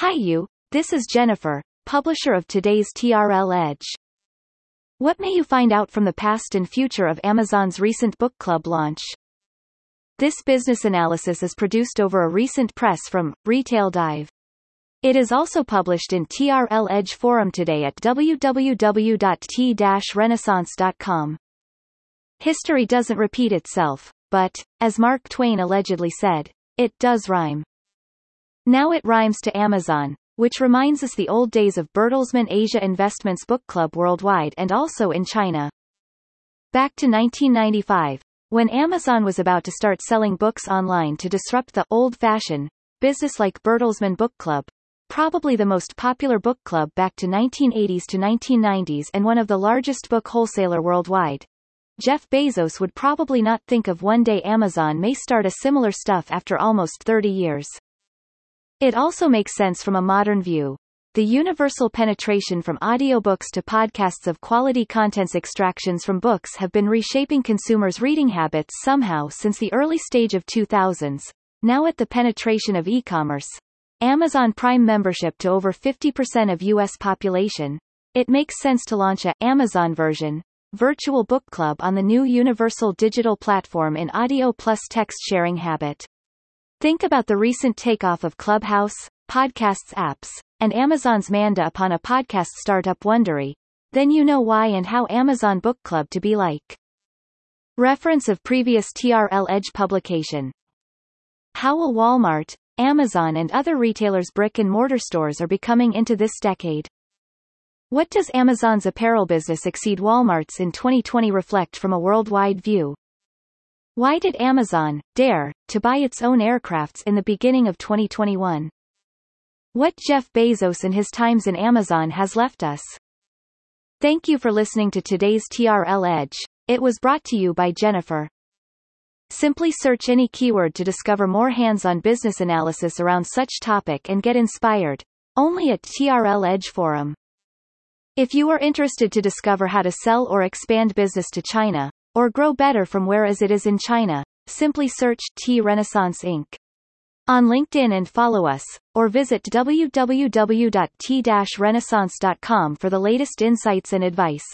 Hi you, this is Jennifer, publisher of today's TRL Edge. What may you find out from the past and future of Amazon's recent book club launch? This business analysis is produced over a recent press from Retail Dive. It is also published in TRL Edge forum today at www.t-renaissance.com. History doesn't repeat itself, but, as Mark Twain allegedly said, it does rhyme. Now it rhymes to Amazon, which reminds us the old days of Bertelsmann Asia Investments Book Club worldwide and also in China. Back to 1995, when Amazon was about to start selling books online to disrupt the old-fashioned, business-like Bertelsmann Book Club, probably the most popular book club back to 1980s to 1990s and one of the largest book wholesaler worldwide. Jeff Bezos would probably not think of one day Amazon may start a similar stuff after almost 30 years. It also makes sense from a modern view. The universal penetration from audiobooks to podcasts of quality contents extractions from books have been reshaping consumers' reading habits somehow since the early stage of 2000s. Now at the penetration of e-commerce, Amazon Prime membership to over 50% of U.S. population, it makes sense to launch a Amazon version, virtual book club on the new universal digital platform in audio plus text sharing habit. Think about the recent takeoff of Clubhouse, podcasts apps, and Amazon's M&A upon a podcast startup Wondery. Then you know why and how Amazon Book Club to be like. Reference of previous TRL Edge publication. How will Walmart, Amazon and other retailers' brick-and-mortar stores are becoming into this decade? What does Amazon's apparel business exceed Walmart's in 2020 reflect from a worldwide view? Why did Amazon dare to buy its own aircrafts in the beginning of 2021? What Jeff Bezos and his times in Amazon has left us. Thank you for listening to today's TRL Edge. It was brought to you by Jennifer. Simply search any keyword to discover more hands-on business analysis around such topic and get inspired. Only at TRL Edge Forum. If you are interested to discover how to sell or expand business to China, or grow better from where as it is in China, simply search T Renaissance Inc. on LinkedIn and follow us, or visit www.t-renaissance.com for the latest insights and advice.